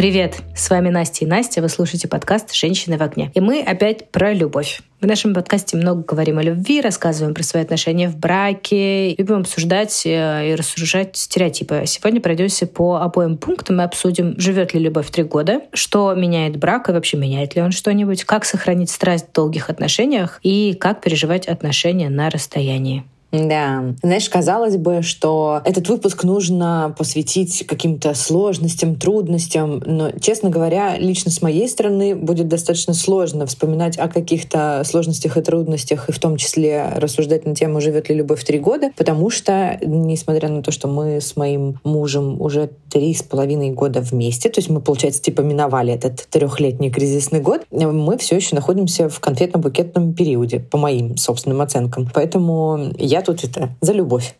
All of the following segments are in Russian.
Привет! С вами Настя и Настя. Вы слушаете подкаст «Женщины в огне». И мы опять про любовь. В нашем подкасте много говорим о любви, рассказываем про свои отношения в браке, любим обсуждать э, и рассуждать стереотипы. Сегодня пройдемся по обоим пунктам и обсудим, живет ли любовь три года, что меняет брак и вообще меняет ли он что-нибудь, как сохранить страсть в долгих отношениях и как переживать отношения на расстоянии. Да. Знаешь, казалось бы, что этот выпуск нужно посвятить каким-то сложностям, трудностям, но, честно говоря, лично с моей стороны будет достаточно сложно вспоминать о каких-то сложностях и трудностях, и в том числе рассуждать на тему «Живет ли любовь три года?», потому что, несмотря на то, что мы с моим мужем уже три с половиной года вместе, то есть мы, получается, типа миновали этот трехлетний кризисный год, мы все еще находимся в конфетно-букетном периоде, по моим собственным оценкам. Поэтому я тут это за любовь.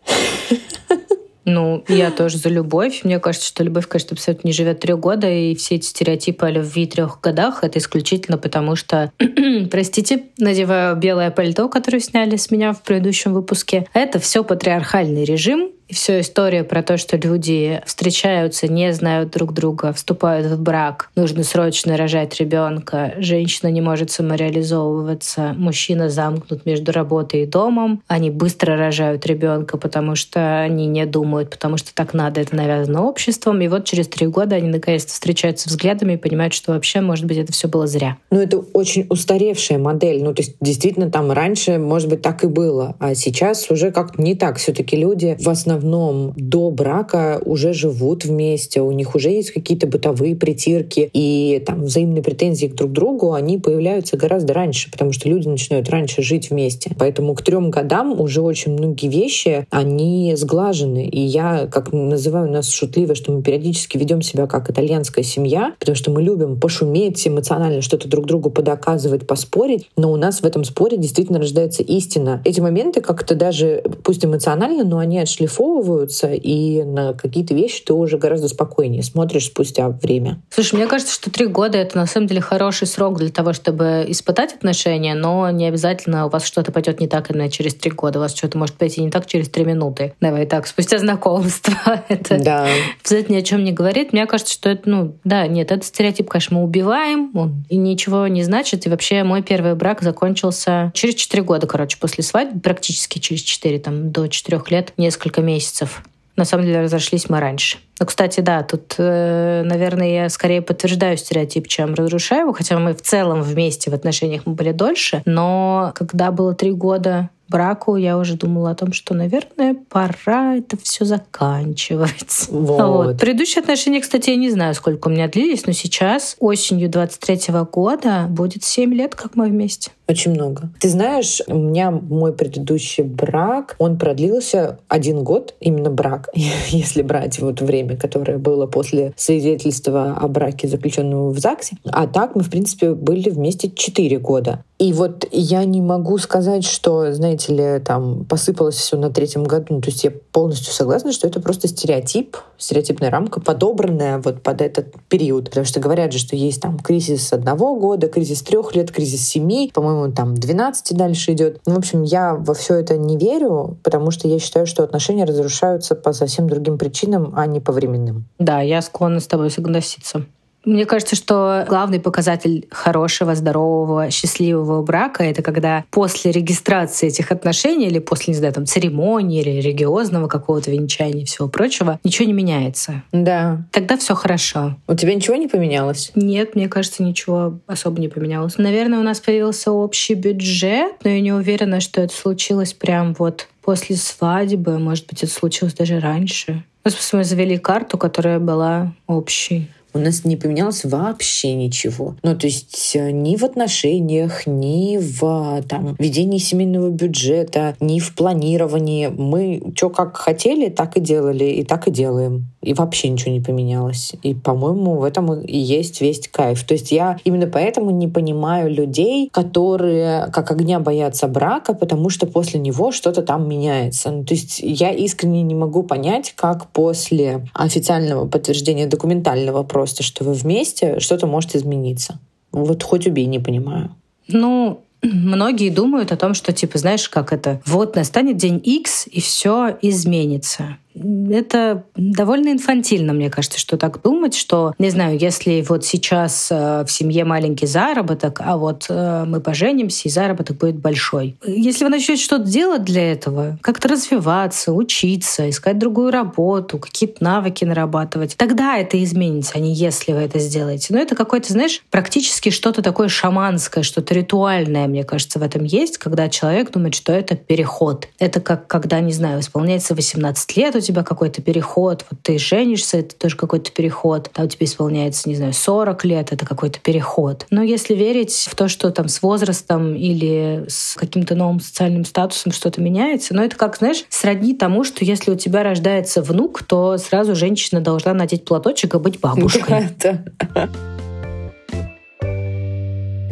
Ну, я тоже за любовь. Мне кажется, что любовь, конечно, абсолютно не живет трех года, и все эти стереотипы о любви трех годах это исключительно потому, что, простите, надеваю белое пальто, которое сняли с меня в предыдущем выпуске. Это все патриархальный режим, и вся история про то, что люди встречаются, не знают друг друга, вступают в брак, нужно срочно рожать ребенка, женщина не может самореализовываться, мужчина замкнут между работой и домом, они быстро рожают ребенка, потому что они не думают, потому что так надо, это навязано обществом. И вот через три года они наконец-то встречаются взглядами и понимают, что вообще, может быть, это все было зря. Ну, это очень устаревшая модель. Ну, то есть, действительно, там раньше, может быть, так и было. А сейчас уже как-то не так. Все-таки люди в основном основном до брака уже живут вместе, у них уже есть какие-то бытовые притирки, и там взаимные претензии к друг другу, они появляются гораздо раньше, потому что люди начинают раньше жить вместе. Поэтому к трем годам уже очень многие вещи, они сглажены. И я, как называю нас шутливо, что мы периодически ведем себя как итальянская семья, потому что мы любим пошуметь эмоционально, что-то друг другу подоказывать, поспорить, но у нас в этом споре действительно рождается истина. Эти моменты как-то даже, пусть эмоционально, но они отшлифованы вырисовываются, и на какие-то вещи ты уже гораздо спокойнее смотришь спустя время. Слушай, мне кажется, что три года — это на самом деле хороший срок для того, чтобы испытать отношения, но не обязательно у вас что-то пойдет не так именно через три года. У вас что-то может пойти не так через три минуты. Давай так, спустя знакомство. это да. обязательно ни о чем не говорит. Мне кажется, что это, ну, да, нет, это стереотип, конечно, мы убиваем, он и ничего не значит. И вообще мой первый брак закончился через четыре года, короче, после свадьбы, практически через четыре, там, до четырех лет, несколько месяцев месяцев. На самом деле разошлись мы раньше. Ну, кстати, да, тут, э, наверное, я скорее подтверждаю стереотип, чем разрушаю его, хотя мы в целом вместе в отношениях мы были дольше. Но когда было три года браку я уже думала о том, что, наверное, пора это все заканчивать. Вот. вот. Предыдущие отношения, кстати, я не знаю, сколько у меня длились, но сейчас, осенью 23 -го года, будет 7 лет, как мы вместе. Очень много. Ты знаешь, у меня мой предыдущий брак, он продлился один год, именно брак, если брать вот время, которое было после свидетельства о браке, заключенного в ЗАГСе. А так мы, в принципе, были вместе 4 года. И вот я не могу сказать, что, знаете ли, там посыпалось все на третьем году. Ну, то есть я полностью согласна, что это просто стереотип, стереотипная рамка, подобранная вот под этот период. Потому что говорят же, что есть там кризис одного года, кризис трех лет, кризис семи, по-моему, там 12 дальше идет. Ну, в общем, я во все это не верю, потому что я считаю, что отношения разрушаются по совсем другим причинам, а не по временным. Да, я склонна с тобой согласиться. Мне кажется, что главный показатель хорошего, здорового, счастливого брака — это когда после регистрации этих отношений или после, не знаю, там, церемонии или религиозного какого-то венчания и всего прочего ничего не меняется. Да. Тогда все хорошо. У тебя ничего не поменялось? Нет, мне кажется, ничего особо не поменялось. Наверное, у нас появился общий бюджет, но я не уверена, что это случилось прям вот после свадьбы. Может быть, это случилось даже раньше. Мы завели карту, которая была общей у нас не поменялось вообще ничего. Ну, то есть э, ни в отношениях, ни в там, ведении семейного бюджета, ни в планировании. Мы что как хотели, так и делали, и так и делаем. И вообще ничего не поменялось. И, по-моему, в этом и есть весь кайф. То есть я именно поэтому не понимаю людей, которые как огня боятся брака, потому что после него что-то там меняется. Ну, то есть я искренне не могу понять, как после официального подтверждения документального просто, что вы вместе, что-то может измениться. Вот хоть убей, не понимаю. Ну, многие думают о том, что, типа, знаешь, как это, вот настанет день X, и все изменится. Это довольно инфантильно, мне кажется, что так думать, что, не знаю, если вот сейчас э, в семье маленький заработок, а вот э, мы поженимся, и заработок будет большой. Если вы начнете что-то делать для этого, как-то развиваться, учиться, искать другую работу, какие-то навыки нарабатывать, тогда это изменится, а не если вы это сделаете. Но это какое-то, знаешь, практически что-то такое шаманское, что-то ритуальное, мне кажется, в этом есть, когда человек думает, что это переход. Это как когда, не знаю, исполняется 18 лет, у тебя какой-то переход, вот ты женишься, это тоже какой-то переход, у тебя исполняется, не знаю, 40 лет, это какой-то переход. Но если верить в то, что там с возрастом или с каким-то новым социальным статусом что-то меняется, но это как, знаешь, сродни тому, что если у тебя рождается внук, то сразу женщина должна надеть платочек и быть бабушкой. Да.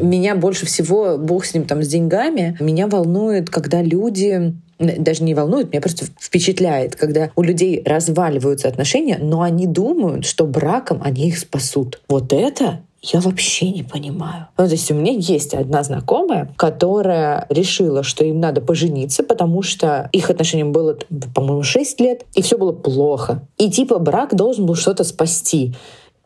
Меня больше всего, бог с ним там, с деньгами, меня волнует, когда люди даже не волнует, меня просто впечатляет, когда у людей разваливаются отношения, но они думают, что браком они их спасут. Вот это я вообще не понимаю. Ну, то есть у меня есть одна знакомая, которая решила, что им надо пожениться, потому что их отношениям было, по-моему, 6 лет, и все было плохо. И типа брак должен был что-то спасти.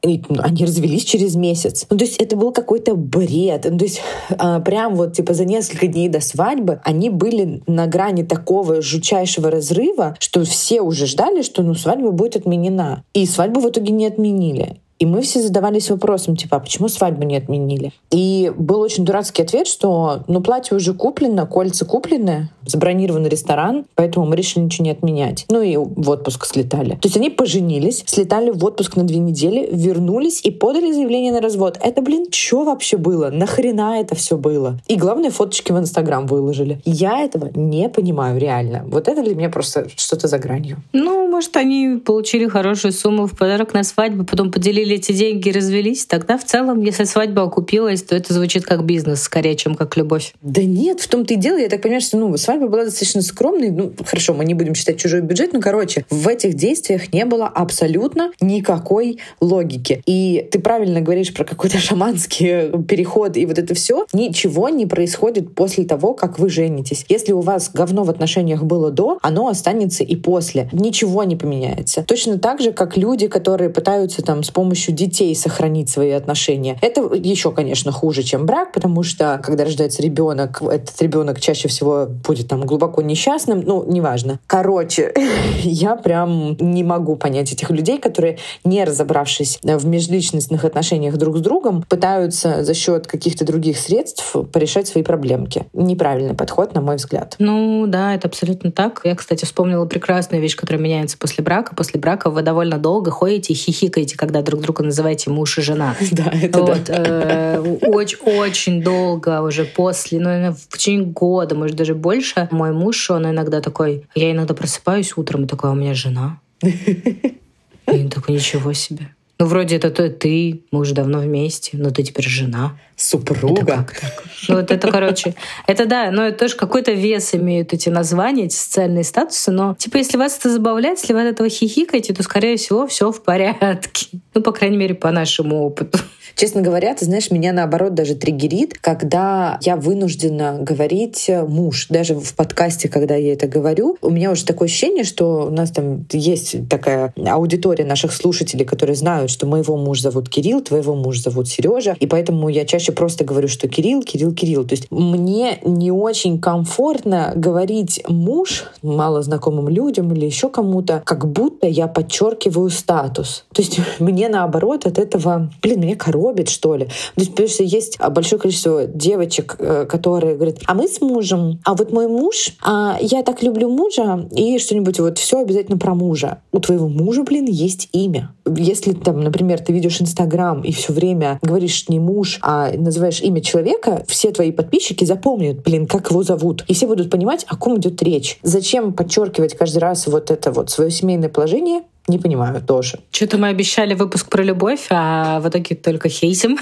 Ну, они развелись через месяц. Ну, то есть это был какой-то бред. Ну, то есть а, прям вот типа за несколько дней до свадьбы они были на грани такого жутчайшего разрыва, что все уже ждали, что ну, свадьба будет отменена. И свадьбу в итоге не отменили. И мы все задавались вопросом, типа, а почему свадьбу не отменили? И был очень дурацкий ответ, что ну платье уже куплено, кольца куплены, забронирован ресторан, поэтому мы решили ничего не отменять. Ну и в отпуск слетали. То есть они поженились, слетали в отпуск на две недели, вернулись и подали заявление на развод. Это, блин, что вообще было? Нахрена это все было? И главное, фоточки в Инстаграм выложили. Я этого не понимаю реально. Вот это для меня просто что-то за гранью. Ну, может, они получили хорошую сумму в подарок на свадьбу, потом поделили получили эти деньги развелись, тогда в целом, если свадьба окупилась, то это звучит как бизнес скорее, чем как любовь. Да нет, в том-то и дело. Я так понимаю, что ну, свадьба была достаточно скромной. Ну, хорошо, мы не будем считать чужой бюджет, но, короче, в этих действиях не было абсолютно никакой логики. И ты правильно говоришь про какой-то шаманский переход и вот это все. Ничего не происходит после того, как вы женитесь. Если у вас говно в отношениях было до, оно останется и после. Ничего не поменяется. Точно так же, как люди, которые пытаются там с помощью помощью детей сохранить свои отношения. Это еще, конечно, хуже, чем брак, потому что когда рождается ребенок, этот ребенок чаще всего будет там глубоко несчастным, ну, неважно. Короче, я прям не могу понять этих людей, которые, не разобравшись в межличностных отношениях друг с другом, пытаются за счет каких-то других средств порешать свои проблемки. Неправильный подход, на мой взгляд. Ну да, это абсолютно так. Я, кстати, вспомнила прекрасную вещь, которая меняется после брака. После брака вы довольно долго ходите и хихикаете, когда друг друга называете муж и жена. Да, это вот, да. Э, очень, очень долго уже после, ну, в течение года, может, даже больше, мой муж, он иногда такой, я иногда просыпаюсь утром и такой, а у меня жена. И такой, ничего себе. Ну, вроде это то ты, мы уже давно вместе, но ты теперь жена. Супруга. Это как так? Ну, вот это, короче, это да, но это тоже какой-то вес имеют эти названия, эти социальные статусы, но, типа, если вас это забавляет, если вы от этого хихикаете, то, скорее всего, все в порядке. Ну, по крайней мере, по нашему опыту. Честно говоря, ты знаешь, меня наоборот даже триггерит, когда я вынуждена говорить э, муж. Даже в подкасте, когда я это говорю, у меня уже такое ощущение, что у нас там есть такая аудитория наших слушателей, которые знают, что моего мужа зовут Кирилл, твоего мужа зовут Сережа, и поэтому я чаще просто говорю, что Кирилл, Кирилл, Кирилл. То есть мне не очень комфортно говорить муж мало знакомым людям или еще кому-то, как будто я подчеркиваю статус. То есть мне наоборот от этого, блин, мне коробит что ли. То есть, потому что есть большое количество девочек, э, которые говорят, а мы с мужем, а вот мой муж, а я так люблю мужа, и что-нибудь вот все обязательно про мужа. У твоего мужа, блин, есть имя. Если там, например, ты видишь Инстаграм и все время говоришь не муж, а называешь имя человека, все твои подписчики запомнят, блин, как его зовут. И все будут понимать, о ком идет речь. Зачем подчеркивать каждый раз вот это вот свое семейное положение, не понимаю тоже. Что-то мы обещали выпуск про любовь, а в итоге только хейтим.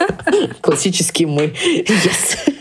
Классические мы. Yes.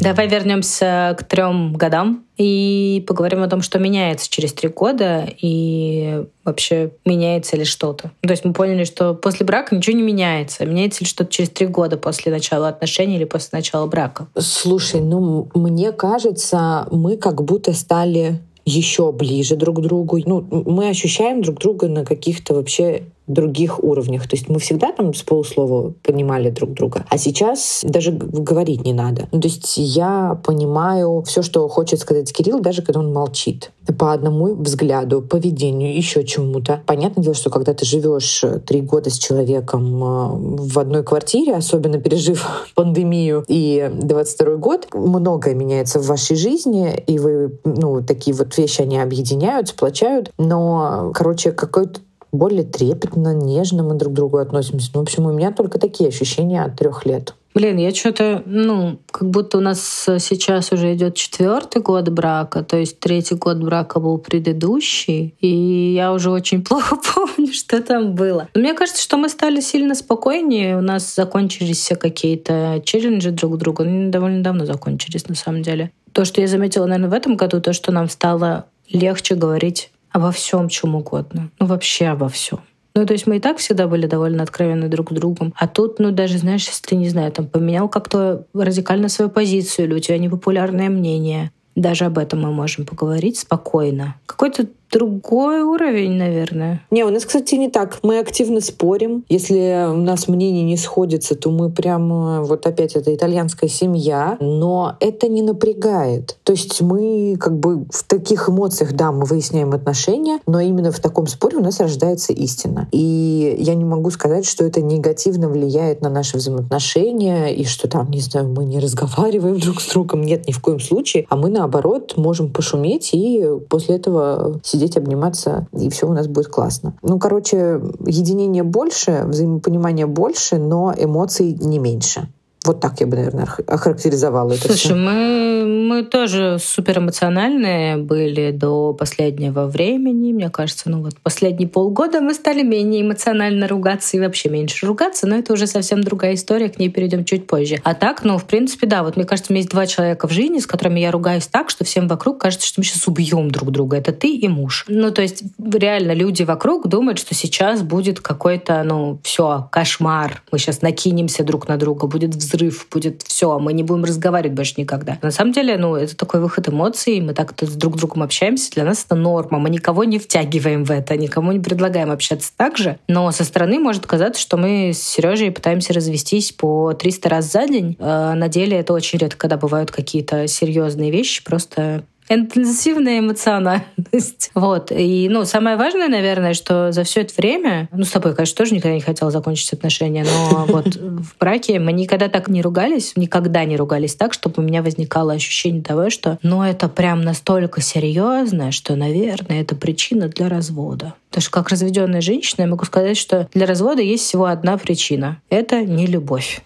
Давай вернемся к трем годам и поговорим о том, что меняется через три года и вообще меняется ли что-то. То есть мы поняли, что после брака ничего не меняется. Меняется ли что-то через три года после начала отношений или после начала брака? Слушай, ну мне кажется, мы как будто стали еще ближе друг к другу. Ну, мы ощущаем друг друга на каких-то вообще других уровнях. То есть мы всегда там с полуслова понимали друг друга. А сейчас даже говорить не надо. Ну, то есть я понимаю все, что хочет сказать Кирилл, даже когда он молчит. По одному взгляду, поведению, еще чему-то. Понятное дело, что когда ты живешь три года с человеком э, в одной квартире, особенно пережив пандемию и 22 год, многое меняется в вашей жизни, и вы, ну, такие вот вещи, они объединяют, сплочают. Но, короче, какой-то более трепетно, нежно мы друг к другу относимся. Ну, в общем, у меня только такие ощущения от трех лет. Блин, я что-то, ну, как будто у нас сейчас уже идет четвертый год брака, то есть третий год брака был предыдущий, и я уже очень плохо помню, что там было. Но мне кажется, что мы стали сильно спокойнее, у нас закончились все какие-то челленджи друг друга, они довольно давно закончились на самом деле. То, что я заметила, наверное, в этом году, то, что нам стало легче говорить обо всем, чем угодно. Ну, вообще обо всем. Ну, то есть мы и так всегда были довольно откровенны друг с другом. А тут, ну, даже, знаешь, если ты, не знаю, там поменял как-то радикально свою позицию, или у тебя непопулярное мнение, даже об этом мы можем поговорить спокойно. Какой-то другой уровень, наверное. Не, у нас, кстати, не так. Мы активно спорим. Если у нас мнение не сходится, то мы прямо вот опять это итальянская семья, но это не напрягает. То есть мы как бы в таких эмоциях, да, мы выясняем отношения, но именно в таком споре у нас рождается истина. И я не могу сказать, что это негативно влияет на наши взаимоотношения и что там, не знаю, мы не разговариваем друг с другом. Нет, ни в коем случае. А мы, наоборот, можем пошуметь и после этого сидеть сидеть, обниматься, и все у нас будет классно. Ну, короче, единение больше, взаимопонимание больше, но эмоций не меньше. Вот так я бы, наверное, охарактеризовала это. Слушай, все. мы, мы тоже супер эмоциональные были до последнего времени. Мне кажется, ну вот последние полгода мы стали менее эмоционально ругаться и вообще меньше ругаться, но это уже совсем другая история, к ней перейдем чуть позже. А так, ну, в принципе, да, вот мне кажется, у меня есть два человека в жизни, с которыми я ругаюсь так, что всем вокруг кажется, что мы сейчас убьем друг друга. Это ты и муж. Ну, то есть реально люди вокруг думают, что сейчас будет какой-то, ну, все, кошмар. Мы сейчас накинемся друг на друга, будет взрыв взрыв, будет все, мы не будем разговаривать больше никогда. На самом деле, ну, это такой выход эмоций, мы так-то с друг другом общаемся, для нас это норма, мы никого не втягиваем в это, никому не предлагаем общаться так же, но со стороны может казаться, что мы с Сережей пытаемся развестись по 300 раз за день. А на деле это очень редко, когда бывают какие-то серьезные вещи, просто интенсивная эмоциональность. Вот. И, ну, самое важное, наверное, что за все это время, ну, с тобой, конечно, тоже никогда не хотела закончить отношения, но вот в браке мы никогда так не ругались, никогда не ругались так, чтобы у меня возникало ощущение того, что, ну, это прям настолько серьезно, что, наверное, это причина для развода. Потому что как разведенная женщина я могу сказать, что для развода есть всего одна причина. Это не любовь.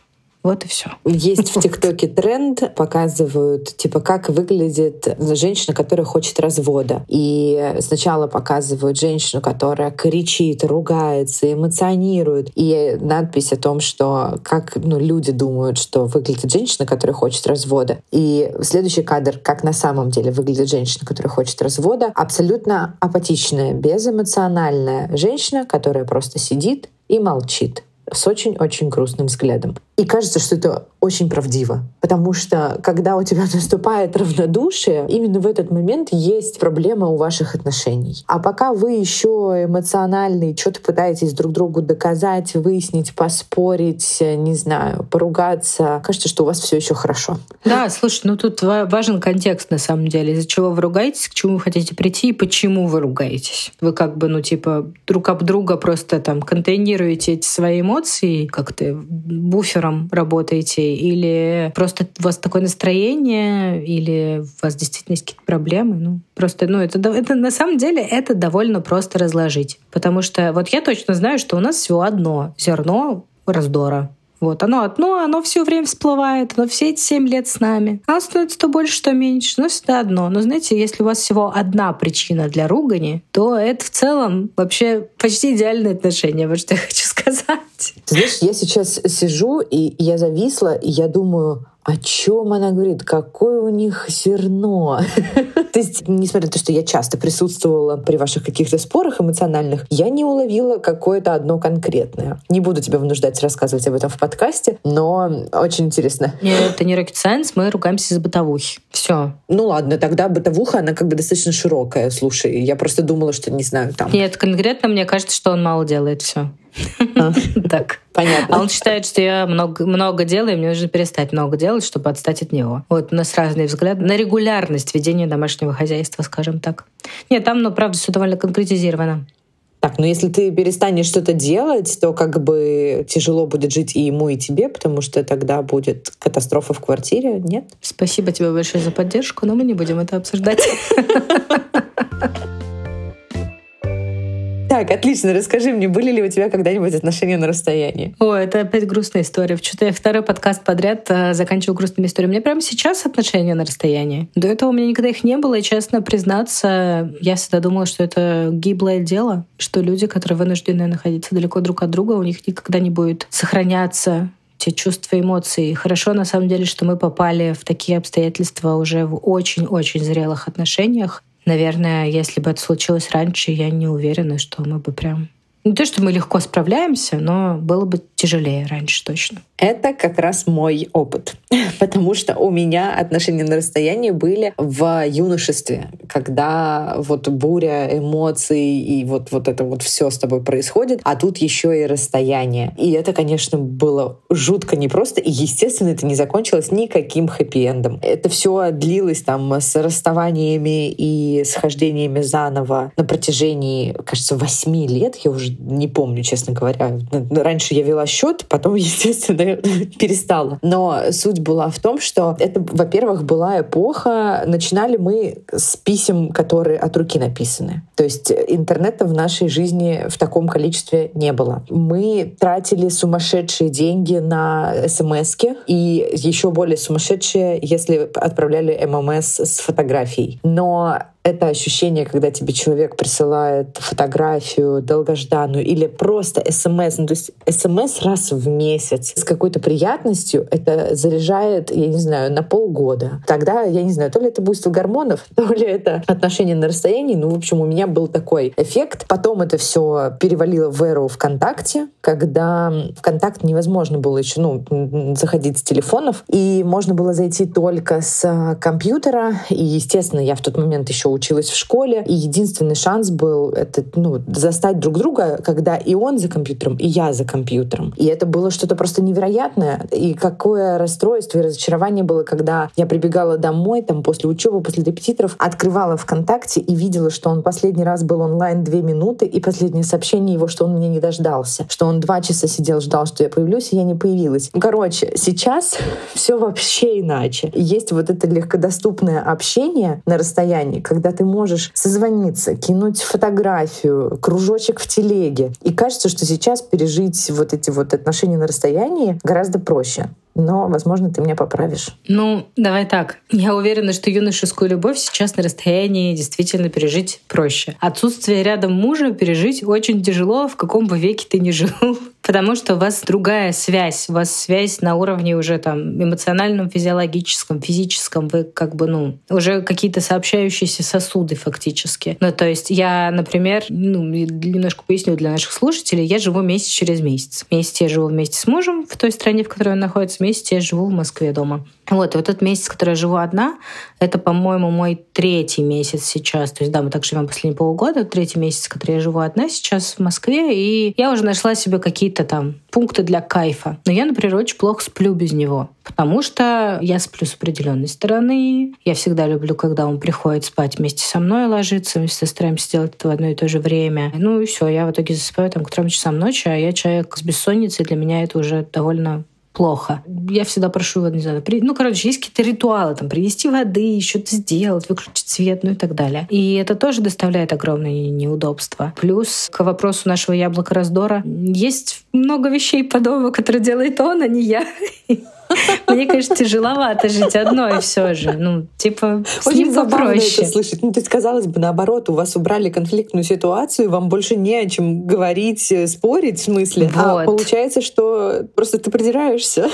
Вот и все. Есть в ТикТоке тренд, показывают, типа, как выглядит женщина, которая хочет развода. И сначала показывают женщину, которая кричит, ругается, эмоционирует. И надпись о том, что как ну, люди думают, что выглядит женщина, которая хочет развода. И следующий кадр, как на самом деле выглядит женщина, которая хочет развода. Абсолютно апатичная, безэмоциональная женщина, которая просто сидит и молчит с очень-очень грустным взглядом. И кажется, что это очень правдиво. Потому что когда у тебя наступает равнодушие, именно в этот момент есть проблема у ваших отношений. А пока вы еще эмоциональный, что-то пытаетесь друг другу доказать, выяснить, поспорить, не знаю, поругаться, кажется, что у вас все еще хорошо. Да, слушай, ну тут важен контекст на самом деле. Из-за чего вы ругаетесь, к чему вы хотите прийти и почему вы ругаетесь. Вы как бы, ну типа, друг об друга просто там контейнируете эти свои эмоции, как-то буфером работаете или просто у вас такое настроение, или у вас действительно есть какие-то проблемы. Ну, просто, ну, это, это на самом деле это довольно просто разложить. Потому что вот я точно знаю, что у нас всего одно зерно раздора. Вот, оно одно, оно все время всплывает, оно все эти семь лет с нами. Оно становится то больше, то меньше, но всегда одно. Но знаете, если у вас всего одна причина для ругани, то это в целом вообще почти идеальные отношения, вот что я хочу сказать. Знаешь, я сейчас сижу, и я зависла, и я думаю, о чем она говорит, какое у них зерно. То есть, несмотря на то, что я часто присутствовала при ваших каких-то спорах эмоциональных, я не уловила какое-то одно конкретное. Не буду тебя вынуждать рассказывать об этом в подкасте, но очень интересно. Нет, это не rocket science, мы ругаемся из бытовухи. Все. Ну ладно, тогда бытовуха, она как бы достаточно широкая. Слушай, я просто думала, что, не знаю, там... Нет, конкретно мне кажется, что он мало делает все. А. Так. Понятно. А он считает, что я много, много делаю, и мне нужно перестать много делать, чтобы отстать от него. Вот у нас разные взгляды на регулярность ведения домашнего хозяйства, скажем так. Нет, там, ну, правда, все довольно конкретизировано. Так, но если ты перестанешь что-то делать, то как бы тяжело будет жить и ему, и тебе, потому что тогда будет катастрофа в квартире, нет? Спасибо тебе большое за поддержку, но мы не будем это обсуждать. Так, отлично. Расскажи мне, были ли у тебя когда-нибудь отношения на расстоянии? О, это опять грустная история. Что-то я второй подкаст подряд э, заканчиваю грустными историями. У меня прямо сейчас отношения на расстоянии. До этого у меня никогда их не было, и, честно признаться, я всегда думала, что это гиблое дело, что люди, которые вынуждены находиться далеко друг от друга, у них никогда не будет сохраняться те чувства, эмоции. хорошо, на самом деле, что мы попали в такие обстоятельства уже в очень-очень зрелых отношениях. Наверное, если бы это случилось раньше, я не уверена, что мы бы прям не то, что мы легко справляемся, но было бы тяжелее раньше точно. Это как раз мой опыт, потому что у меня отношения на расстоянии были в юношестве, когда вот буря эмоций и вот, вот это вот все с тобой происходит, а тут еще и расстояние. И это, конечно, было жутко непросто, и, естественно, это не закончилось никаким хэппи-эндом. Это все длилось там с расставаниями и схождениями заново на протяжении, кажется, восьми лет, я уже не помню, честно говоря. Раньше я вела счет, потом, естественно, перестала. Но суть была в том, что это, во-первых, была эпоха, начинали мы с писем, которые от руки написаны. То есть интернета в нашей жизни в таком количестве не было. Мы тратили сумасшедшие деньги на смс и еще более сумасшедшие, если отправляли ММС с фотографией. Но это ощущение, когда тебе человек присылает фотографию долгожданную или просто смс, ну, то есть смс раз в месяц с какой-то приятностью, это заряжает, я не знаю, на полгода. Тогда, я не знаю, то ли это буйство гормонов, то ли это отношения на расстоянии. Ну, в общем, у меня был такой эффект. Потом это все перевалило в эру ВКонтакте, когда ВКонтакт невозможно было еще ну, заходить с телефонов, и можно было зайти только с компьютера. И, естественно, я в тот момент еще училась в школе, и единственный шанс был это, ну, застать друг друга, когда и он за компьютером, и я за компьютером. И это было что-то просто невероятное. И какое расстройство и разочарование было, когда я прибегала домой, там, после учебы, после репетиторов, открывала ВКонтакте и видела, что он последний раз был онлайн две минуты, и последнее сообщение его, что он меня не дождался, что он два часа сидел, ждал, что я появлюсь, и я не появилась. Короче, сейчас все вообще иначе. Есть вот это легкодоступное общение на расстоянии, когда когда ты можешь созвониться, кинуть фотографию, кружочек в телеге. И кажется, что сейчас пережить вот эти вот отношения на расстоянии гораздо проще но, возможно, ты меня поправишь. Ну, давай так. Я уверена, что юношескую любовь сейчас на расстоянии действительно пережить проще. Отсутствие рядом мужа пережить очень тяжело, в каком бы веке ты ни жил. Потому что у вас другая связь. У вас связь на уровне уже там эмоциональном, физиологическом, физическом. Вы как бы, ну, уже какие-то сообщающиеся сосуды фактически. Ну, то есть я, например, ну, немножко поясню для наших слушателей, я живу месяц через месяц. Месяц я живу вместе с мужем в той стране, в которой он находится месяце я живу в Москве дома. Вот, и вот этот месяц, который я живу одна, это, по-моему, мой третий месяц сейчас. То есть, да, мы так живем последние полгода. Третий месяц, который я живу одна сейчас в Москве. И я уже нашла себе какие-то там пункты для кайфа. Но я, например, очень плохо сплю без него. Потому что я сплю с определенной стороны. Я всегда люблю, когда он приходит спать вместе со мной, ложиться. Мы стараемся сделать это в одно и то же время. Ну и все, я в итоге засыпаю там к трем часам ночи, а я человек с бессонницей. Для меня это уже довольно плохо. Я всегда прошу не знаю, при... ну, короче, есть какие-то ритуалы, там, принести воды, что-то сделать, выключить свет, ну и так далее. И это тоже доставляет огромные неудобства. Плюс к вопросу нашего яблока раздора есть много вещей по дому, которые делает он, а не я. Мне, конечно, тяжеловато жить одной все же. Ну, типа, с Очень ним попроще. это слышать. Ну, то есть, казалось бы, наоборот, у вас убрали конфликтную ситуацию, вам больше не о чем говорить, э, спорить в смысле. А вот. А получается, что просто ты придираешься.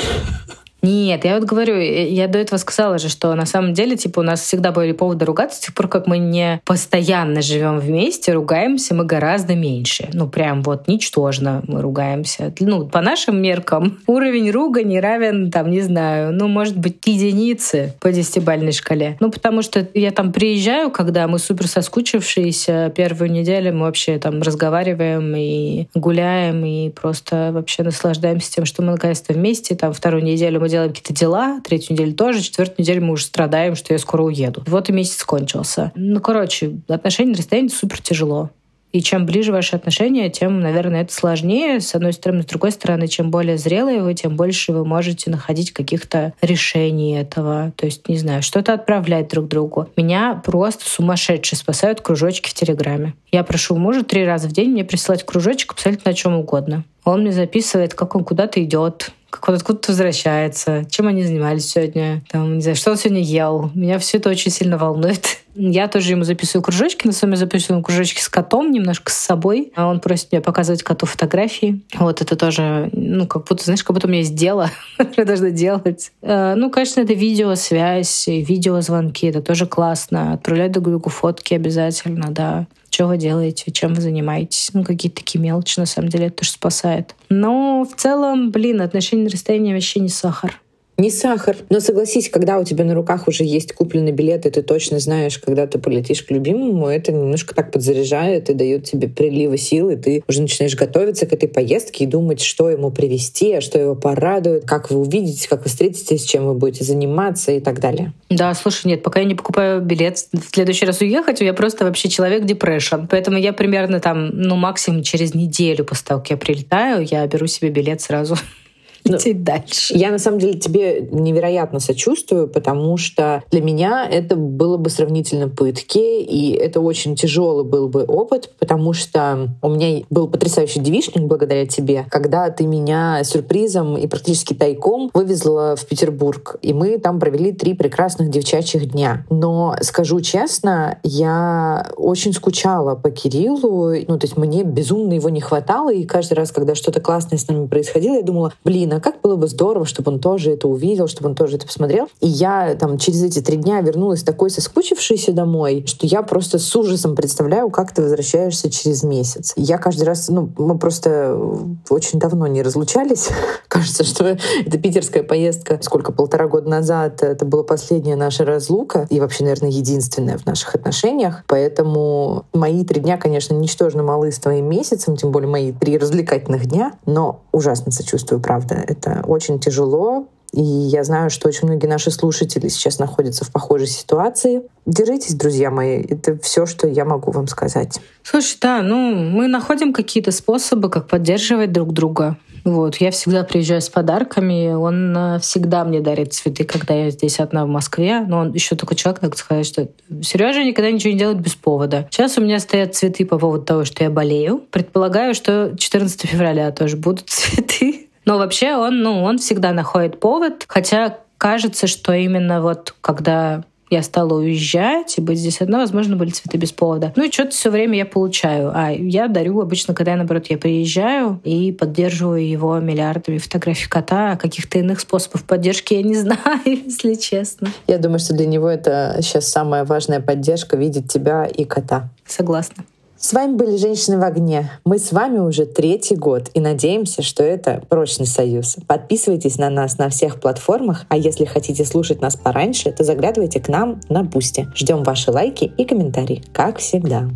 Нет, я вот говорю, я до этого сказала же, что на самом деле, типа, у нас всегда были поводы ругаться, с тех пор, как мы не постоянно живем вместе, ругаемся мы гораздо меньше. Ну, прям вот ничтожно мы ругаемся. Ну, по нашим меркам уровень ругани равен, там, не знаю, ну, может быть, единицы по десятибальной шкале. Ну, потому что я там приезжаю, когда мы супер соскучившиеся, первую неделю мы вообще там разговариваем и гуляем, и просто вообще наслаждаемся тем, что мы наконец-то вместе. Там вторую неделю мы делаем какие-то дела, третью неделю тоже, четвертую неделю мы уже страдаем, что я скоро уеду. Вот и месяц кончился. Ну, короче, отношения на расстоянии супер тяжело. И чем ближе ваши отношения, тем, наверное, это сложнее, с одной стороны. С другой стороны, чем более зрелые вы, тем больше вы можете находить каких-то решений этого. То есть, не знаю, что-то отправлять друг другу. Меня просто сумасшедшие спасают кружочки в Телеграме. Я прошу мужа три раза в день мне присылать кружочек абсолютно о чем угодно. Он мне записывает, как он куда-то идет, как он откуда-то возвращается, чем они занимались сегодня, там, не знаю, что он сегодня ел. Меня все это очень сильно волнует. Я тоже ему записываю кружочки, на самом деле записываю кружочки с котом, немножко с собой. А он просит меня показывать коту фотографии. Вот это тоже, ну, как будто, знаешь, как будто у меня есть дело, я должна делать. Э, ну, конечно, это видеосвязь, видеозвонки, это тоже классно. Отправлять друг другу фотки обязательно, да что вы делаете, чем вы занимаетесь. Ну, какие-то такие мелочи, на самом деле, это тоже спасает. Но в целом, блин, отношения на расстоянии вообще не сахар не сахар. Но согласись, когда у тебя на руках уже есть купленный билет, и ты точно знаешь, когда ты полетишь к любимому, это немножко так подзаряжает и дает тебе приливы сил, и ты уже начинаешь готовиться к этой поездке и думать, что ему привезти, а что его порадует, как вы увидите, как вы встретитесь, чем вы будете заниматься и так далее. Да, слушай, нет, пока я не покупаю билет в следующий раз уехать, я просто вообще человек депрессион. Поэтому я примерно там, ну, максимум через неделю после того, как я прилетаю, я беру себе билет сразу идти ну, дальше. Я на самом деле тебе невероятно сочувствую, потому что для меня это было бы сравнительно пытки, и это очень тяжелый был бы опыт, потому что у меня был потрясающий девишник благодаря тебе, когда ты меня сюрпризом и практически тайком вывезла в Петербург, и мы там провели три прекрасных девчачьих дня. Но скажу честно, я очень скучала по Кириллу, ну то есть мне безумно его не хватало, и каждый раз, когда что-то классное с нами происходило, я думала, блин, а как было бы здорово, чтобы он тоже это увидел, чтобы он тоже это посмотрел. И я там через эти три дня вернулась такой соскучившейся домой, что я просто с ужасом представляю, как ты возвращаешься через месяц. Я каждый раз, ну, мы просто очень давно не разлучались. Кажется, что эта питерская поездка, сколько, полтора года назад, это была последняя наша разлука и вообще, наверное, единственная в наших отношениях. Поэтому мои три дня, конечно, ничтожно малы с твоим месяцем, тем более мои три развлекательных дня, но ужасно сочувствую, правда. Это очень тяжело, и я знаю, что очень многие наши слушатели сейчас находятся в похожей ситуации. Держитесь, друзья мои. Это все, что я могу вам сказать. Слушай, да, ну мы находим какие-то способы, как поддерживать друг друга. Вот, я всегда приезжаю с подарками, он э, всегда мне дарит цветы, когда я здесь одна в Москве. Но он еще такой человек, так сказать, что Сережа никогда ничего не делает без повода. Сейчас у меня стоят цветы по поводу того, что я болею. Предполагаю, что 14 февраля тоже будут цветы. Но вообще он, ну, он всегда находит повод, хотя кажется, что именно вот когда я стала уезжать и быть здесь одна, возможно, были цветы без повода. Ну и что-то все время я получаю. А я дарю обычно, когда я, наоборот, я приезжаю и поддерживаю его миллиардами фотографий кота, а каких-то иных способов поддержки я не знаю, если честно. Я думаю, что для него это сейчас самая важная поддержка — видеть тебя и кота. Согласна. С вами были «Женщины в огне». Мы с вами уже третий год и надеемся, что это прочный союз. Подписывайтесь на нас на всех платформах, а если хотите слушать нас пораньше, то заглядывайте к нам на Boosty. Ждем ваши лайки и комментарии, как всегда.